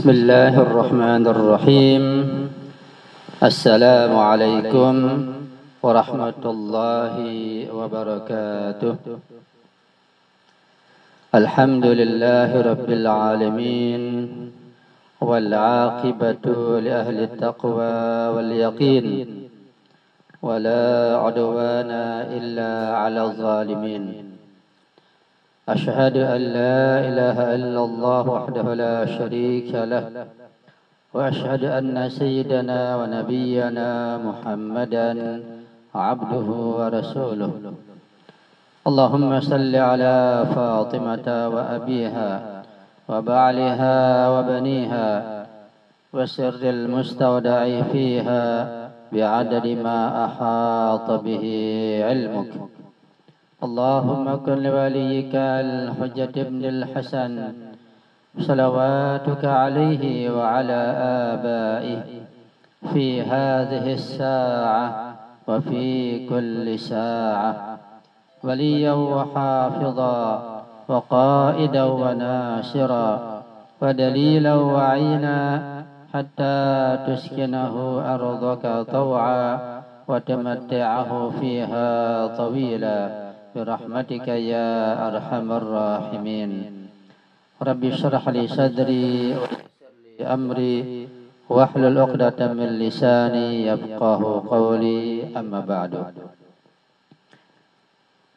بسم الله الرحمن الرحيم السلام عليكم ورحمة الله وبركاته الحمد لله رب العالمين والعاقبة لأهل التقوى واليقين ولا عدوان إلا على الظالمين أشهد أن لا إله إلا الله وحده لا شريك له وأشهد أن سيدنا ونبينا محمدا عبده ورسوله. اللهم صل على فاطمة وأبيها وبعلها وبنيها وسر المستودع فيها بعدد ما أحاط به علمك. اللهم كن لوليك الحجة بن الحسن صلواتك عليه وعلى آبائه في هذه الساعة وفي كل ساعة وليا وحافظا وقائدا وناصرا ودليلا وعينا حتى تسكنه أرضك طوعا وتمتعه فيها طويلا. برحمتك يا أرحم الراحمين رب اشرح لي صدري ويسر لي أمري واحلل عقدة من لساني يفقه قولي أما بعد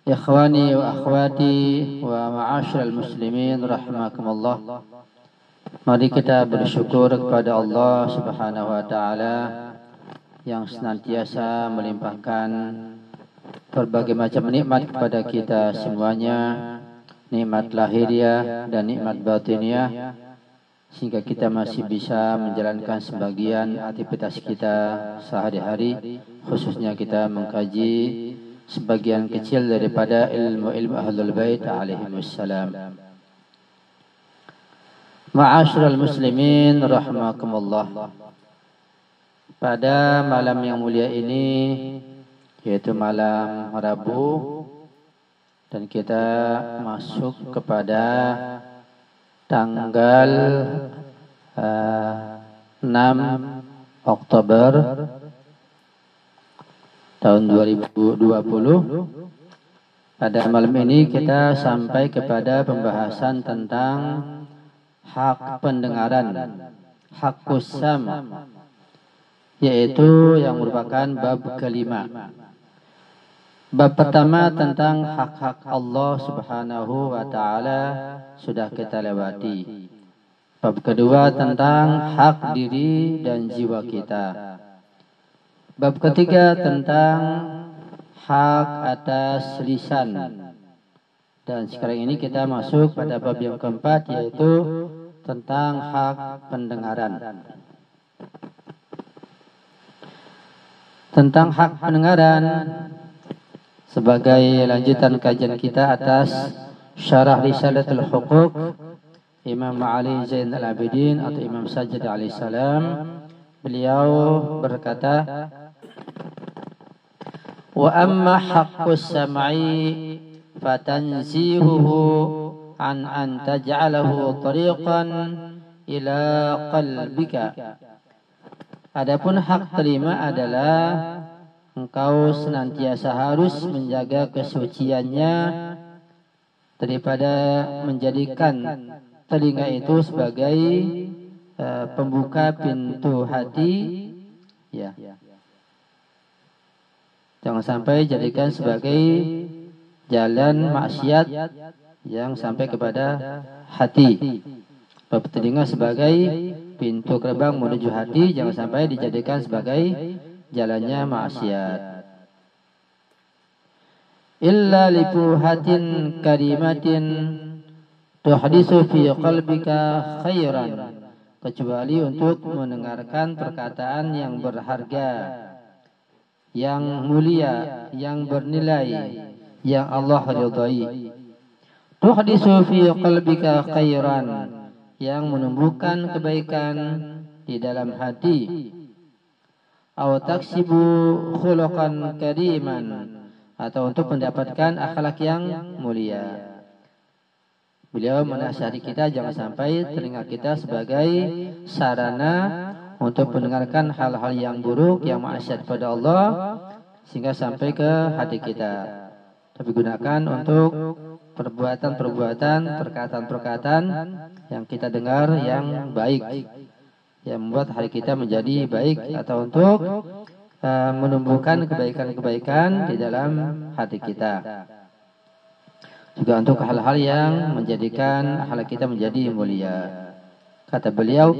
Ikhwani wa akhwati wa ma'asyiral muslimin rahimakumullah. Mari kita bersyukur kepada Allah Subhanahu wa taala yang senantiasa melimpahkan berbagai macam nikmat kepada kita semuanya, nikmat lahiriah dan nikmat batiniah sehingga kita masih bisa menjalankan sebagian aktivitas kita sehari-hari khususnya kita mengkaji sebagian kecil daripada ilmu-ilmu Ahlul Bait alaihi wassalam. Ma'asyiral muslimin rahimakumullah. Pada malam yang mulia ini yaitu malam Rabu dan kita masuk kepada tanggal uh, 6 Oktober tahun 2020 pada malam ini kita sampai kepada pembahasan tentang hak pendengaran hak kusam yaitu yang merupakan bab kelima bab pertama tentang hak-hak Allah subhanahu wa ta'ala sudah kita lewati bab kedua tentang hak diri dan jiwa kita Bab ketiga tentang hak atas lisan. Dan sekarang ini kita masuk pada bab yang keempat yaitu tentang hak pendengaran. Tentang hak pendengaran sebagai lanjutan kajian kita atas syarah risalatul hukuk Imam Ali Zain al-Abidin atau Imam Sajjad alaihissalam beliau berkata wa amma haqqus sam'i fatanzihuhu an an taj'alahu tariqan ila qalbika. Adapun hak kelima adalah engkau senantiasa harus menjaga kesuciannya daripada menjadikan telinga itu sebagai uh, pembuka pintu hati. Ya. Jangan sampai jadikan sebagai jalan maksiat yang sampai kepada hati. Telinga sebagai pintu gerbang menuju hati, jangan sampai dijadikan sebagai jalannya maksiat. Illa lipuhatin karimatin tuhdisu fi qalbika khairan. Kecuali untuk mendengarkan perkataan yang berharga yang mulia, yang bernilai, yang Allah ridhai. Tuhdisu fi qalbika khairan, yang menumbuhkan kebaikan di dalam hati. Aw taksibu khuluqan kariman atau untuk mendapatkan akhlak yang mulia. Beliau menasihati kita jangan sampai telinga kita sebagai sarana untuk mendengarkan hal-hal yang buruk yang maksiat pada Allah sehingga sampai ke hati kita. Tapi gunakan untuk perbuatan-perbuatan, perkataan-perkataan yang kita dengar yang baik yang membuat hari kita menjadi baik atau untuk uh, menumbuhkan kebaikan-kebaikan di dalam hati kita juga untuk hal-hal yang menjadikan hal kita menjadi mulia. Kata beliau,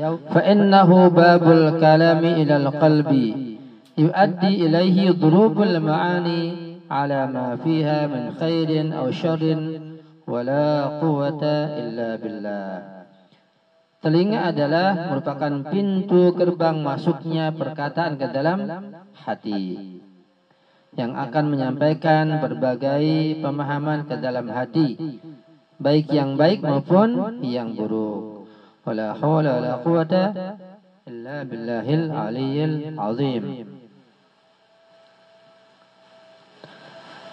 babul kalami ila al-qalbi yuaddi ilaihi dhurubul ma'ani ala ma fiha min khairin aw syarrin wa la quwwata illa billah. Telinga adalah merupakan pintu gerbang masuknya perkataan ke dalam hati yang akan menyampaikan berbagai pemahaman ke dalam hati, baik yang baik maupun yang buruk. Wala hawla wala quwata illa billahil aliyyil azim.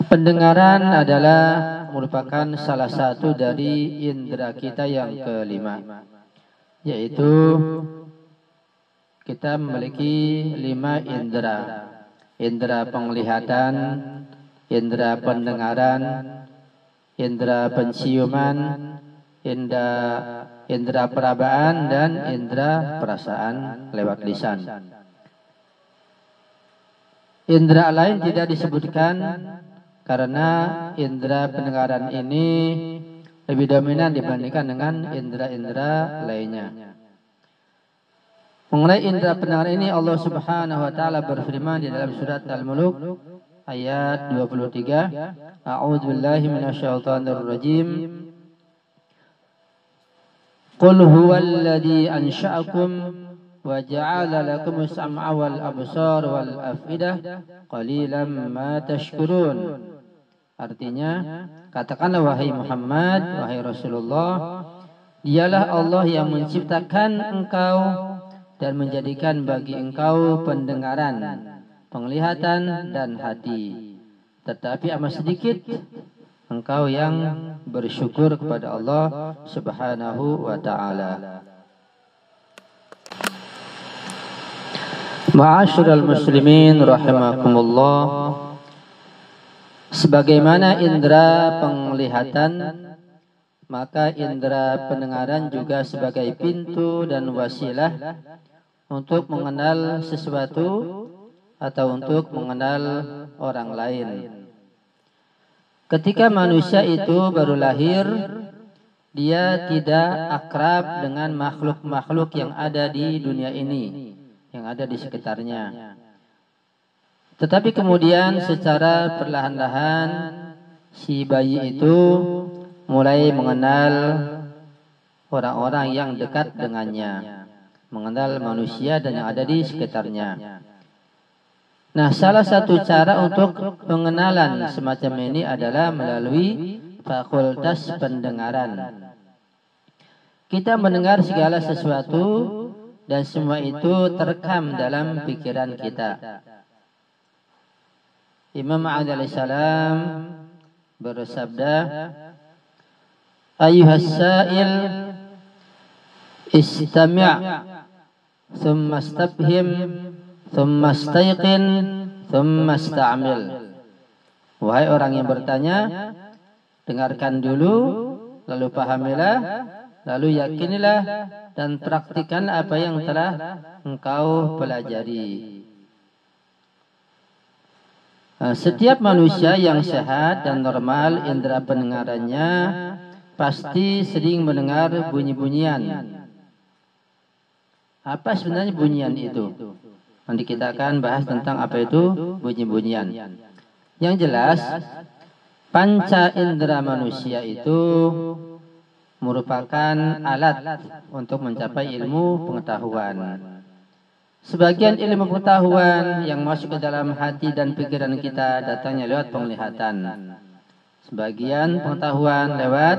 Pendengaran adalah merupakan salah satu dari indera kita yang kelima, yaitu kita memiliki lima indera indera penglihatan, indera pendengaran, indera penciuman, indera indera perabaan dan indera perasaan lewat lisan. Indera lain tidak disebutkan karena indera pendengaran ini lebih dominan dibandingkan dengan indera-indera lainnya. Mengenai indera pendengar ini Allah Subhanahu wa taala berfirman di dalam surat Al-Muluk ayat 23 A'udzu billahi minasyaitonir rajim Qul huwallazi ansha'akum wa ja'ala lakum as-sam'a wal absar wal afidah qalilan ma tashkurun Artinya katakanlah wahai Muhammad wahai Rasulullah dialah Allah yang menciptakan engkau dan menjadikan bagi engkau pendengaran, penglihatan dan hati. Tetapi amat sedikit engkau yang bersyukur kepada Allah Subhanahu wa taala. Ma'asyiral muslimin rahimakumullah. Sebagaimana indera penglihatan maka indera pendengaran juga sebagai pintu dan wasilah untuk mengenal sesuatu atau untuk mengenal orang lain. Ketika manusia itu baru lahir, dia tidak akrab dengan makhluk-makhluk yang ada di dunia ini, yang ada di sekitarnya. Tetapi kemudian secara perlahan-lahan si bayi itu mulai mengenal orang-orang yang dekat dengannya mengenal manusia dan yang ada di sekitarnya. Nah, salah satu cara untuk pengenalan semacam ini adalah melalui fakultas pendengaran. Kita mendengar segala sesuatu dan semua itu terekam dalam pikiran kita. Imam Ali salam bersabda, Ayuhas sa'il istami' ثم استفهم ثم استيقن ثم استعمل Wahai orang yang bertanya, dengarkan dulu, lalu pahamilah, lalu yakinilah, dan praktikan apa yang telah engkau pelajari. Nah, setiap manusia yang sehat dan normal indera pendengarannya pasti sering mendengar bunyi-bunyian apa sebenarnya bunyian itu? Nanti kita akan bahas tentang apa itu bunyi-bunyian. Yang jelas, panca indera manusia itu merupakan alat untuk mencapai ilmu pengetahuan. Sebagian ilmu pengetahuan yang masuk ke dalam hati dan pikiran kita datangnya lewat penglihatan. Sebagian pengetahuan lewat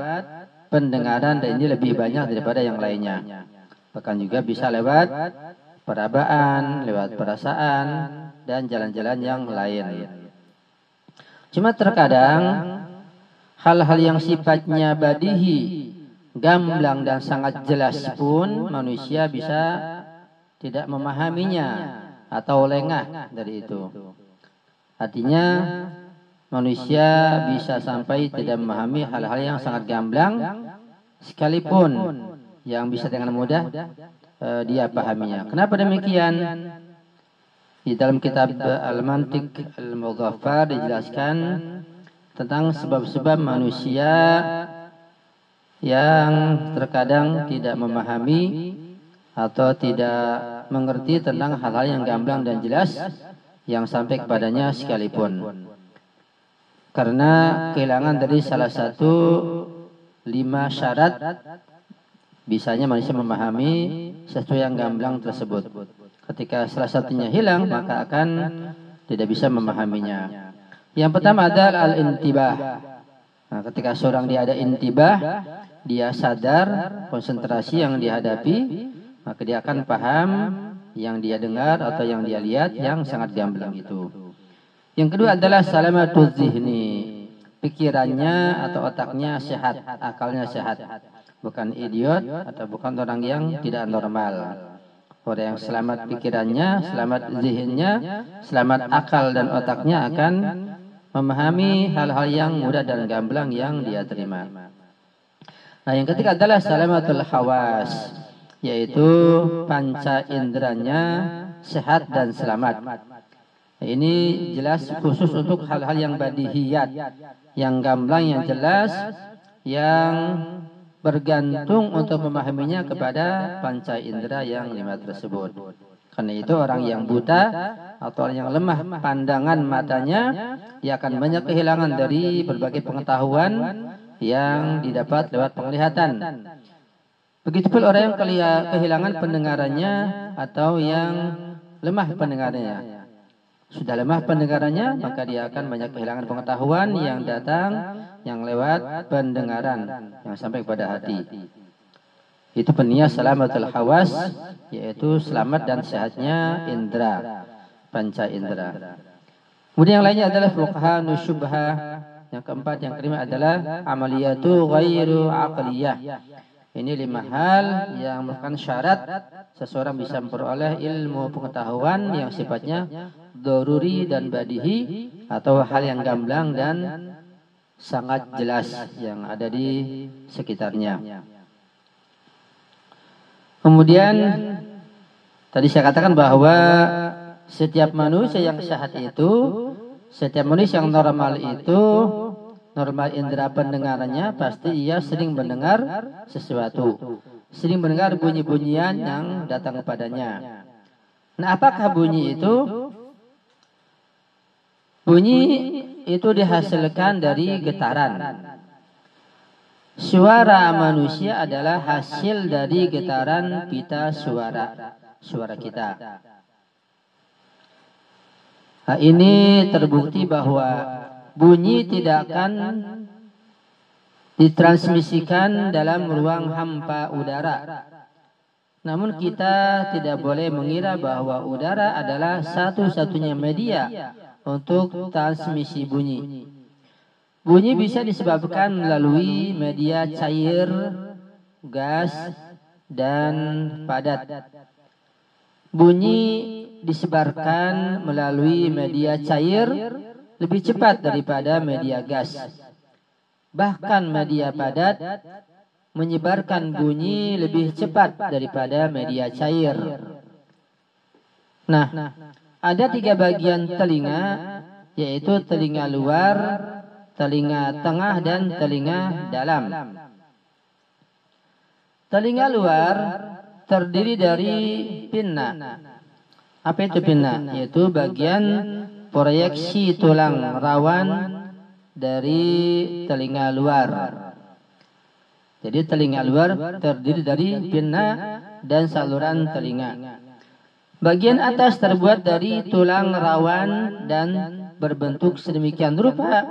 pendengaran dan ini lebih banyak daripada yang lainnya. Bahkan juga bisa lewat perabaan, lewat perasaan, dan jalan-jalan yang lain. Cuma terkadang hal-hal yang sifatnya badihi gamblang dan sangat jelas pun manusia bisa tidak memahaminya atau lengah dari itu. Artinya manusia bisa sampai tidak memahami hal-hal yang sangat gamblang sekalipun yang bisa dengan mudah uh, dia pahaminya. Kenapa demikian? Di dalam kitab Al-Mantiq Al-Mughaffar dijelaskan tentang sebab-sebab manusia yang terkadang tidak memahami atau tidak mengerti tentang hal-hal yang gamblang dan jelas yang sampai kepadanya sekalipun. Karena kehilangan dari salah satu lima syarat bisanya manusia memahami sesuatu yang gamblang tersebut. Ketika salah satunya hilang, maka akan tidak bisa memahaminya. Yang pertama adalah al-intibah. Nah, ketika seorang dia ada intibah, dia sadar konsentrasi yang dihadapi, maka dia akan paham yang dia dengar atau yang dia lihat yang sangat gamblang itu. Yang kedua adalah salamatul zihni. Pikirannya atau otaknya sehat, akalnya sehat. Bukan idiot atau bukan orang yang tidak normal. Orang yang selamat pikirannya, selamat zihinnya, selamat akal dan otaknya akan memahami hal-hal yang mudah dan gamblang yang dia terima. Nah, yang ketiga adalah salamatul hawas, yaitu panca inderanya sehat dan selamat. Ini jelas khusus untuk hal-hal yang badihiyat, yang gamblang, yang jelas, yang bergantung untuk memahaminya kepada panca indera yang lima tersebut. Karena itu orang yang buta atau orang yang lemah pandangan matanya, ia akan banyak kehilangan dari berbagai pengetahuan yang didapat lewat penglihatan. Begitupun orang yang kehilangan pendengarannya atau yang lemah pendengarannya. Sudah lemah pendengarannya, maka dia akan banyak kehilangan pengetahuan yang datang yang lewat pendengaran yang sampai kepada hati. Itu peniat selamatul hawas, yaitu selamat dan sehatnya indera, panca indera. Kemudian yang lainnya adalah fuqaha nusyubha. Yang keempat, yang kelima adalah amaliyatu ghairu aqliyah. Ini lima hal yang merupakan syarat seseorang bisa memperoleh ilmu pengetahuan yang sifatnya doruri dan badihi atau hal yang gamblang dan sangat jelas yang ada di sekitarnya. Kemudian tadi saya katakan bahwa setiap manusia yang sehat itu, setiap manusia yang normal itu, normal indera pendengarannya pasti ia sering mendengar sesuatu, sering mendengar bunyi-bunyian yang datang kepadanya. Nah, apakah bunyi itu? Bunyi itu dihasilkan dari getaran. Suara manusia adalah hasil dari getaran pita suara suara kita. Nah, ini terbukti bahwa bunyi tidak akan ditransmisikan dalam ruang hampa udara. Namun kita tidak boleh mengira bahwa udara adalah satu-satunya media untuk transmisi bunyi. Bunyi bisa disebabkan melalui media cair, gas, dan padat. Bunyi disebarkan melalui media cair lebih cepat daripada media gas. Bahkan media padat menyebarkan bunyi lebih cepat daripada media cair. Nah, ada tiga bagian telinga, yaitu telinga luar, telinga tengah, dan telinga dalam. Telinga luar terdiri dari pinna. Apa itu pinna? Yaitu bagian proyeksi tulang rawan dari telinga luar. Jadi telinga luar terdiri dari pinna dan saluran telinga. Bagian atas terbuat dari tulang rawan dan berbentuk sedemikian rupa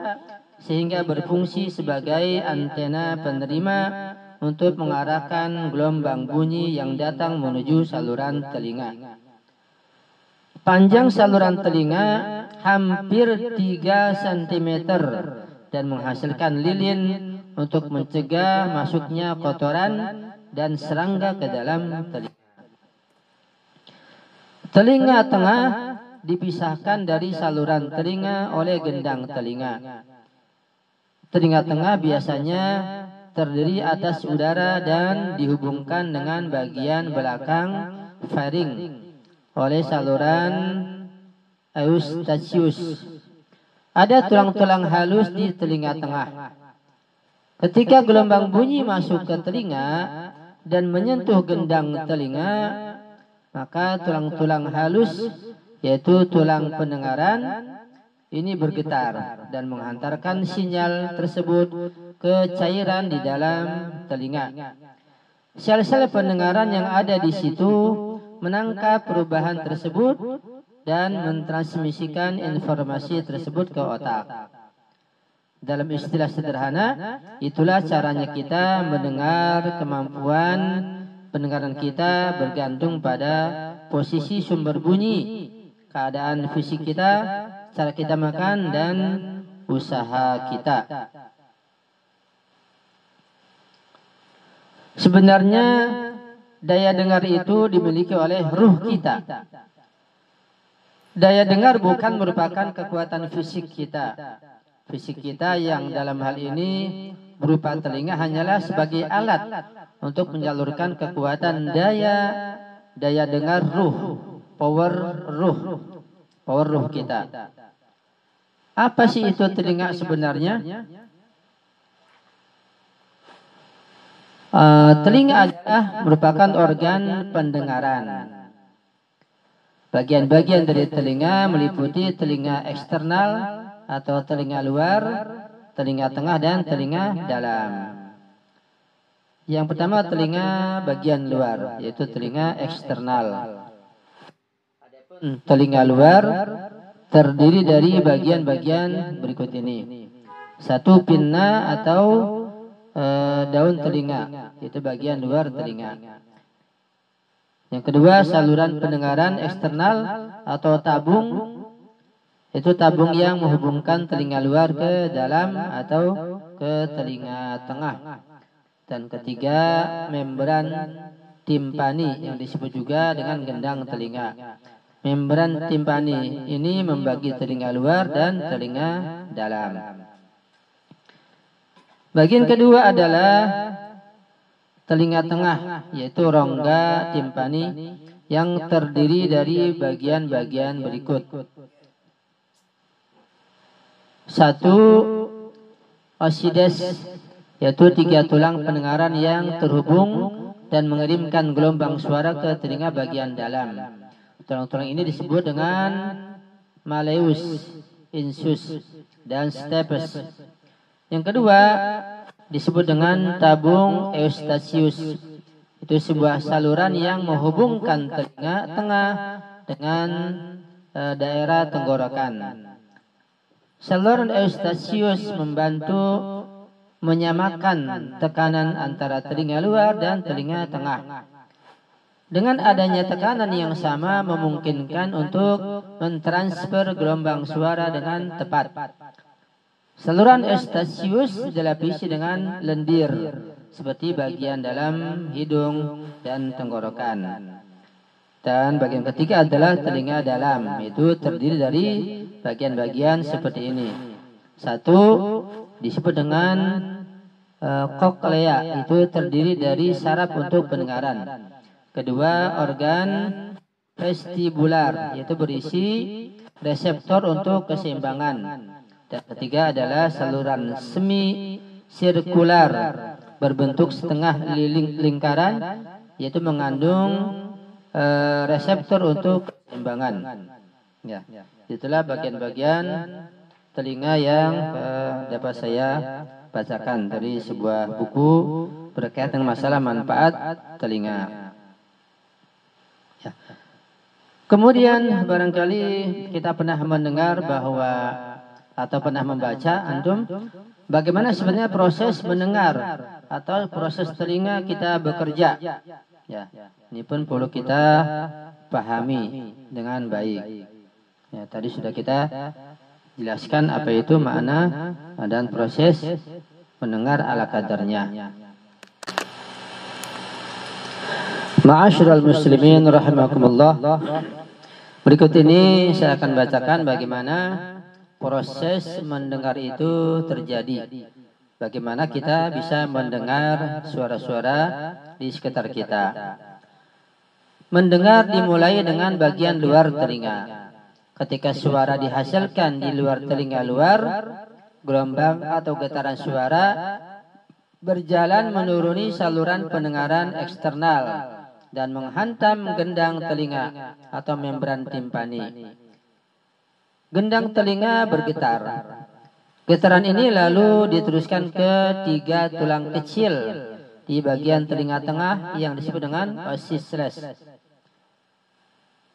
sehingga berfungsi sebagai antena penerima untuk mengarahkan gelombang bunyi yang datang menuju saluran telinga. Panjang saluran telinga hampir 3 cm dan menghasilkan lilin untuk mencegah masuknya kotoran dan serangga ke dalam telinga. Telinga tengah dipisahkan dari saluran telinga oleh gendang telinga. Telinga tengah biasanya terdiri atas udara dan dihubungkan dengan bagian belakang faring oleh saluran eustachius. Ada tulang-tulang halus di telinga tengah. Ketika gelombang bunyi masuk ke telinga dan menyentuh gendang telinga, maka tulang-tulang halus yaitu tulang pendengaran ini bergetar dan menghantarkan sinyal tersebut ke cairan di dalam telinga. Sel-sel pendengaran yang ada di situ menangkap perubahan tersebut dan mentransmisikan informasi tersebut ke otak. Dalam istilah sederhana, itulah caranya kita mendengar kemampuan pendengaran kita bergantung pada posisi sumber bunyi, keadaan fisik kita, cara kita makan dan usaha kita. Sebenarnya daya dengar itu dimiliki oleh ruh kita. Daya dengar bukan merupakan kekuatan fisik kita. Fisik kita yang dalam hal ini berupa telinga hanyalah sebagai alat untuk menyalurkan kekuatan daya daya dengar ruh, power ruh, power ruh kita. Apa sih itu telinga sebenarnya? Uh, telinga adalah merupakan organ pendengaran. Bagian-bagian dari telinga meliputi telinga eksternal atau telinga luar, telinga tengah dan telinga dalam. Yang pertama telinga bagian luar, yaitu telinga eksternal. Telinga luar terdiri dari bagian-bagian berikut ini. Satu pinna atau e, daun telinga, itu bagian luar telinga. Yang kedua saluran pendengaran eksternal atau tabung, itu tabung yang menghubungkan telinga luar ke dalam atau ke telinga tengah. Dan ketiga membran timpani yang disebut juga dengan gendang telinga. Membran timpani ini membagi telinga luar dan telinga dalam. Bagian kedua adalah telinga tengah, yaitu rongga timpani yang terdiri dari bagian-bagian berikut. Satu, osides, yaitu tiga tulang pendengaran yang terhubung dan mengirimkan gelombang suara ke telinga bagian dalam. Tulang-tulang ini disebut dengan Maleus, Insus, dan Stepes. Yang kedua disebut dengan tabung Eustachius. Itu sebuah saluran yang menghubungkan telinga tengah dengan uh, daerah tenggorokan. Saluran Eustachius membantu menyamakan tekanan antara telinga luar dan telinga tengah. Dengan adanya tekanan yang sama memungkinkan untuk mentransfer gelombang suara dengan tepat. Saluran eustachius dilapisi dengan lendir seperti bagian dalam hidung dan tenggorokan. Dan bagian ketiga adalah telinga dalam, itu terdiri dari bagian-bagian seperti ini. Satu disebut dengan uh, koklea, itu terdiri dari saraf untuk pendengaran. Kedua, organ vestibular, yaitu berisi reseptor untuk keseimbangan. Ketiga adalah saluran semi sirkular berbentuk setengah lingkaran, yaitu mengandung uh, reseptor untuk keseimbangan. Ya, itulah bagian-bagian telinga yang uh, dapat saya bacakan dari sebuah buku berkaitan dengan masalah manfaat telinga. Ya. Kemudian barangkali kita pernah mendengar bahwa atau pernah membaca antum bagaimana sebenarnya proses mendengar atau proses telinga kita bekerja. Ya, ini pun perlu kita pahami dengan baik. Ya, tadi sudah kita jelaskan apa itu makna dan proses mendengar ala kadarnya. Ma'asyiral muslimin rahimakumullah. Berikut ini saya akan bacakan bagaimana proses mendengar itu terjadi. Bagaimana kita bisa mendengar suara-suara di sekitar kita. Mendengar dimulai dengan bagian luar telinga. Ketika suara dihasilkan di luar telinga luar, gelombang atau getaran suara berjalan menuruni saluran pendengaran eksternal dan menghantam gendang telinga atau membran timpani. Gendang telinga bergetar. Getaran ini lalu diteruskan ke tiga tulang kecil di bagian telinga tengah yang disebut dengan osisles.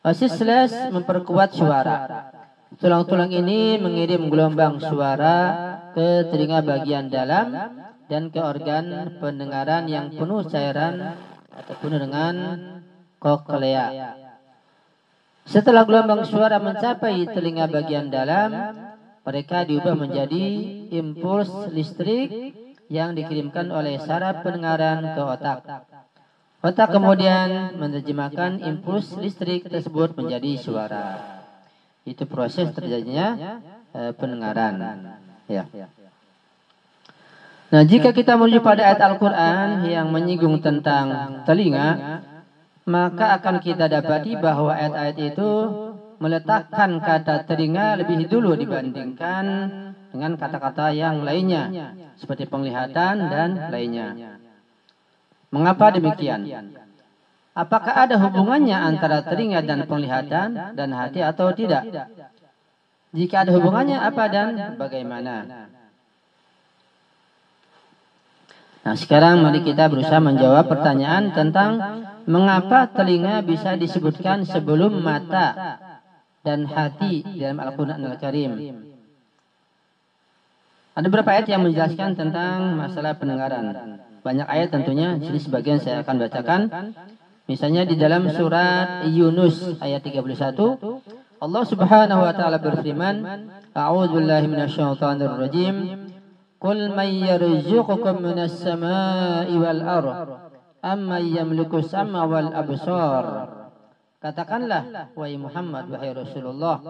Osisles memperkuat suara. Tulang-tulang ini mengirim gelombang suara ke telinga bagian dalam dan ke organ pendengaran yang penuh cairan ataupun dengan koklea. Setelah gelombang suara mencapai telinga bagian dalam, mereka diubah menjadi impuls listrik yang dikirimkan oleh saraf pendengaran ke otak. Otak kemudian menerjemahkan impuls listrik tersebut menjadi suara. Itu proses terjadinya eh, pendengaran. Ya. Nah, jika kita menuju pada ayat Al-Quran yang menyinggung tentang telinga, maka akan kita dapati bahwa ayat-ayat itu meletakkan kata telinga lebih dulu dibandingkan dengan kata-kata yang lainnya, seperti penglihatan dan lainnya. Mengapa demikian? Apakah ada hubungannya antara telinga dan penglihatan dan hati atau tidak? Jika ada hubungannya, apa dan bagaimana? Nah sekarang mari kita berusaha menjawab pertanyaan tentang mengapa telinga bisa disebutkan sebelum mata dan hati dalam Al-Quran Al-Karim. Ada beberapa ayat yang menjelaskan tentang masalah pendengaran. Banyak ayat tentunya, jadi sebagian saya akan bacakan. Misalnya di dalam surat Yunus ayat 31, Allah Subhanahu wa taala berfirman, A'udzu billahi minasyaitonir rajim. Qul man yarzuqukum minas sama'i wal ardh amma yamliku sam'a wal absar Katakanlah wahai Muhammad wahai Rasulullah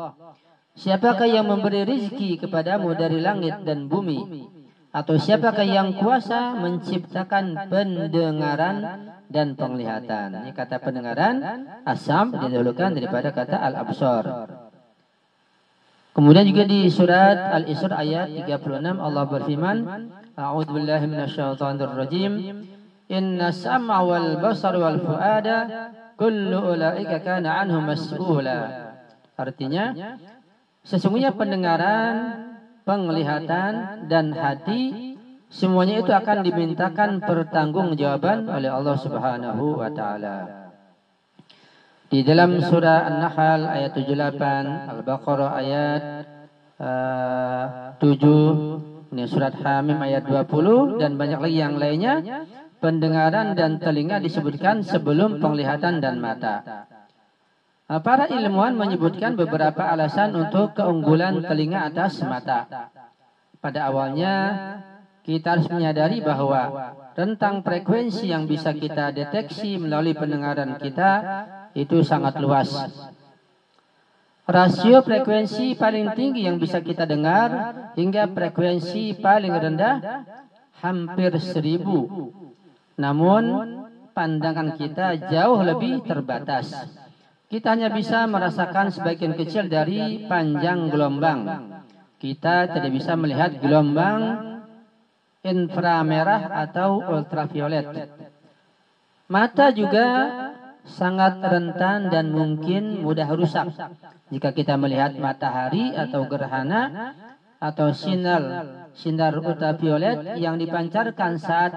Siapakah yang memberi rizki kepadamu dari langit dan bumi? Atau siapakah yang kuasa menciptakan pendengaran dan penglihatan? Ini kata pendengaran asam didahulukan daripada kata al-absar Kemudian juga di surat Al-Isra ayat 36 Allah berfirman, A'udzu billahi minasyaitonir rajim. Inna sam'a wal basar wal fuada kullu ulaika kana anhu mas'ula. Artinya, sesungguhnya pendengaran, penglihatan dan hati semuanya itu akan dimintakan pertanggungjawaban oleh Allah Subhanahu wa taala. Di dalam surah An-Nahl ayat 78, Al-Baqarah ayat uh, 7, ini surat Hamim ayat 20 dan banyak lagi yang lainnya, pendengaran dan telinga disebutkan sebelum penglihatan dan mata. Uh, para ilmuwan menyebutkan beberapa alasan untuk keunggulan telinga atas mata. Pada awalnya kita harus menyadari bahwa rentang frekuensi yang bisa kita deteksi melalui pendengaran kita itu sangat luas. Rasio frekuensi paling tinggi yang bisa kita dengar hingga frekuensi paling rendah hampir seribu. Namun pandangan kita jauh lebih terbatas. Kita hanya bisa merasakan sebagian kecil dari panjang gelombang. Kita tidak bisa melihat gelombang inframerah atau ultraviolet. Mata juga sangat rentan dan mungkin mudah rusak. Jika kita melihat matahari atau gerhana atau sinar sinar ultraviolet yang dipancarkan saat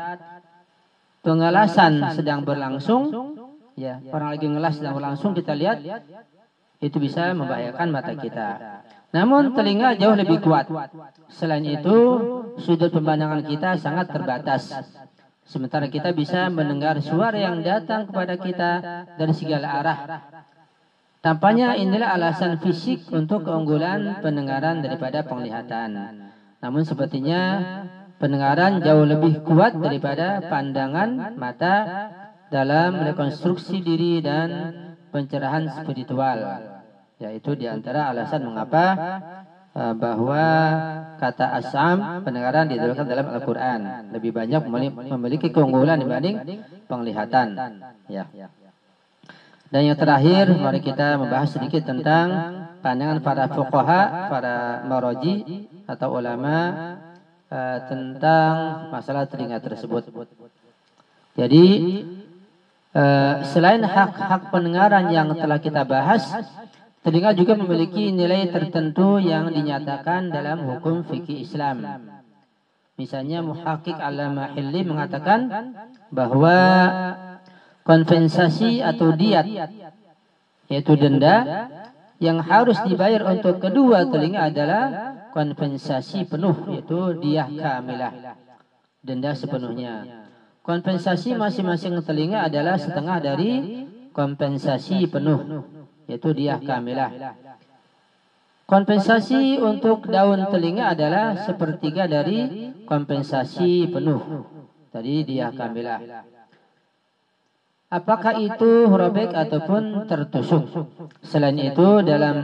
pengelasan sedang berlangsung, ya orang lagi ngelas sedang berlangsung kita lihat itu bisa membahayakan mata kita. Namun telinga jauh lebih kuat. Selain itu, sudut pemandangan kita sangat terbatas. Sementara kita bisa mendengar suara yang datang kepada kita dari segala arah. Tampaknya inilah alasan fisik untuk keunggulan pendengaran daripada penglihatan. Namun sepertinya pendengaran jauh lebih kuat daripada pandangan mata dalam rekonstruksi diri dan pencerahan spiritual. Yaitu di antara alasan mengapa bahwa kata asam pendengaran didahulukan dalam Al-Quran lebih banyak memiliki keunggulan dibanding penglihatan. Ya. Dan yang terakhir, mari kita membahas sedikit tentang pandangan para fuqaha, para maroji atau ulama uh, tentang masalah telinga tersebut. Jadi uh, selain hak-hak pendengaran yang telah kita bahas, telinga juga memiliki nilai tertentu yang dinyatakan dalam hukum fikih Islam. Misalnya Muhakkik Alama Hilli mengatakan bahwa kompensasi atau diat yaitu denda yang harus dibayar untuk kedua telinga adalah kompensasi penuh yaitu diah kamilah denda sepenuhnya. kompensasi masing-masing telinga adalah setengah dari kompensasi penuh yaitu diah kamilah. kompensasi untuk daun telinga adalah sepertiga dari kompensasi penuh. Tadi diah kamilah. Apakah itu robek ataupun tertusuk? Selain itu dalam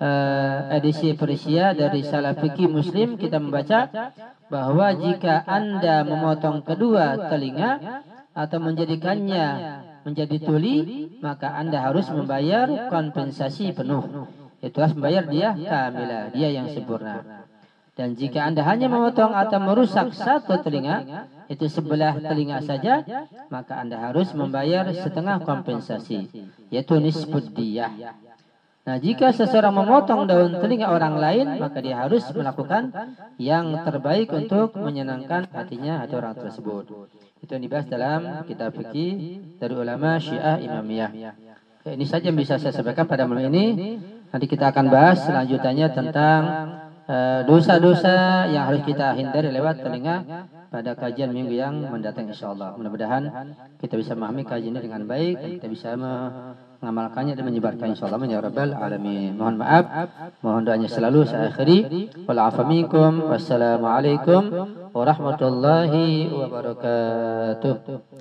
uh, edisi Persia dari Salafiki Muslim kita membaca bahwa jika Anda memotong kedua telinga atau menjadikannya menjadi tuli, maka Anda harus membayar kompensasi penuh. Itu harus membayar dia kamilah, dia yang sempurna. Dan jika Anda hanya memotong atau merusak satu telinga, itu sebelah telinga saja, maka Anda harus membayar setengah kompensasi, yaitu nisbud diyah. Nah, jika seseorang memotong daun telinga orang lain, maka dia harus melakukan yang terbaik untuk menyenangkan hatinya atau orang tersebut. Itu yang dibahas dalam kitab fikih dari ulama Syiah Imamiyah. Oke, ini saja yang bisa saya sampaikan pada malam ini. Nanti kita akan bahas selanjutnya tentang eh, dosa-dosa yang harus kita hindari lewat telinga pada kajian minggu yang mendatang insya Allah. Mudah-mudahan kita bisa memahami kajian ini dengan baik kita bisa mengamalkannya dan menyebarkan insya Allah ya rabbal alamin. Mohon maaf, mohon doanya selalu saya akhiri. Wassalamualaikum warahmatullahi wabarakatuh.